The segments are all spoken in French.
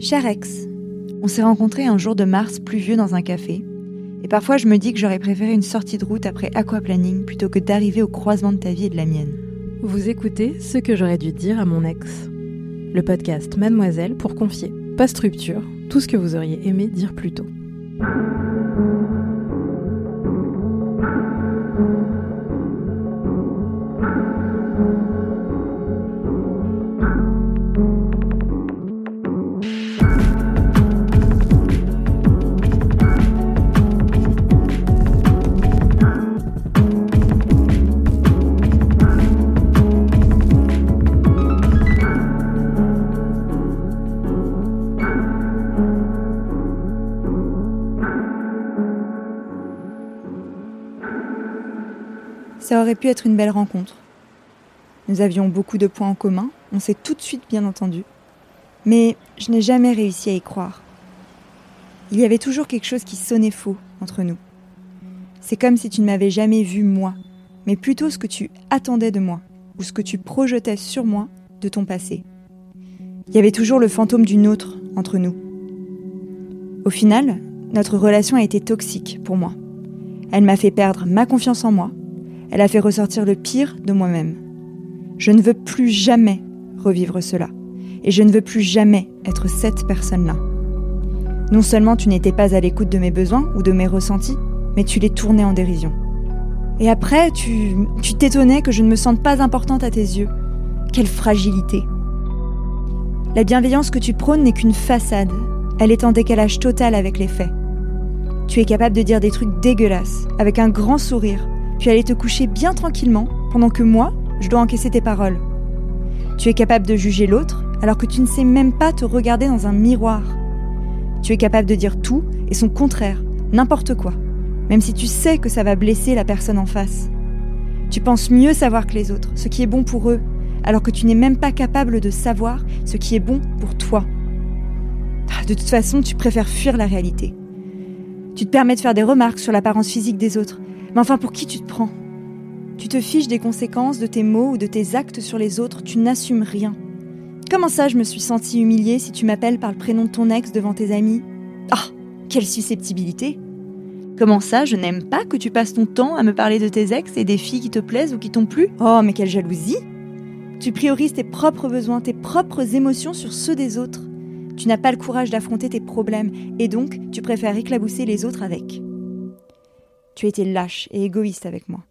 Cher ex, on s'est rencontrés un jour de mars pluvieux dans un café. Et parfois, je me dis que j'aurais préféré une sortie de route après aquaplaning plutôt que d'arriver au croisement de ta vie et de la mienne. Vous écoutez ce que j'aurais dû dire à mon ex. Le podcast Mademoiselle pour confier, pas structure, tout ce que vous auriez aimé dire plus tôt. Ça aurait pu être une belle rencontre. Nous avions beaucoup de points en commun, on s'est tout de suite bien entendu. Mais je n'ai jamais réussi à y croire. Il y avait toujours quelque chose qui sonnait faux entre nous. C'est comme si tu ne m'avais jamais vu moi, mais plutôt ce que tu attendais de moi, ou ce que tu projetais sur moi de ton passé. Il y avait toujours le fantôme d'une autre entre nous. Au final, notre relation a été toxique pour moi. Elle m'a fait perdre ma confiance en moi, elle a fait ressortir le pire de moi-même. Je ne veux plus jamais revivre cela. Et je ne veux plus jamais être cette personne-là. Non seulement tu n'étais pas à l'écoute de mes besoins ou de mes ressentis, mais tu les tournais en dérision. Et après, tu tu t'étonnais que je ne me sente pas importante à tes yeux. Quelle fragilité. La bienveillance que tu prônes n'est qu'une façade. Elle est en décalage total avec les faits. Tu es capable de dire des trucs dégueulasses, avec un grand sourire, puis aller te coucher bien tranquillement, pendant que moi, je dois encaisser tes paroles. Tu es capable de juger l'autre, alors que tu ne sais même pas te regarder dans un miroir. Tu es capable de dire tout et son contraire, n'importe quoi, même si tu sais que ça va blesser la personne en face. Tu penses mieux savoir que les autres, ce qui est bon pour eux, alors que tu n'es même pas capable de savoir ce qui est bon pour toi. Ah, De toute façon, tu préfères fuir la réalité. Tu te permets de faire des remarques sur l'apparence physique des autres, mais enfin pour qui tu te prends? Tu te fiches des conséquences de tes mots ou de tes actes sur les autres, tu n'assumes rien. Comment ça je me suis sentie humiliée si tu m'appelles par le prénom de ton ex devant tes amis? Ah, quelle susceptibilité Comment ça je n'aime pas que tu passes ton temps à me parler de tes ex et des filles qui te plaisent ou qui t'ont plu? Oh, mais quelle jalousie Tu priorises tes propres besoins, tes propres émotions sur ceux des autres. Tu n'as pas le courage d'affronter tes problèmes et donc tu préfères éclabousser les autres avec. Tu as été lâche et égoïste avec moi.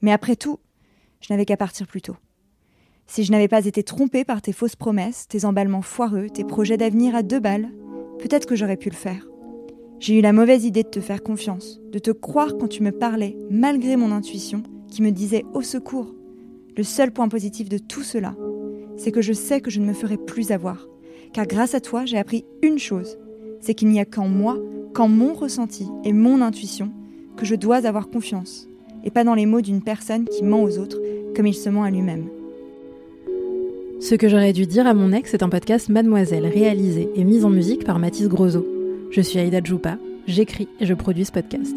Mais après tout, je n'avais qu'à partir plus tôt. Si je n'avais pas été trompée par tes fausses promesses, tes emballements foireux, tes projets d'avenir à deux balles, peut-être que j'aurais pu le faire. J'ai eu la mauvaise idée de te faire confiance, de te croire quand tu me parlais, malgré mon intuition, qui me disait au secours. Le seul point positif de tout cela, c'est que je sais que je ne me ferai plus avoir. Car grâce à toi, j'ai appris une chose, c'est qu'il n'y a qu'en moi, qu'en mon ressenti et mon intuition, que je dois avoir confiance, et pas dans les mots d'une personne qui ment aux autres comme il se ment à lui-même. Ce que j'aurais dû dire à mon ex est un podcast Mademoiselle, réalisé et mis en musique par Mathis Grosso. Je suis Aïda Djoupa, j'écris et je produis ce podcast.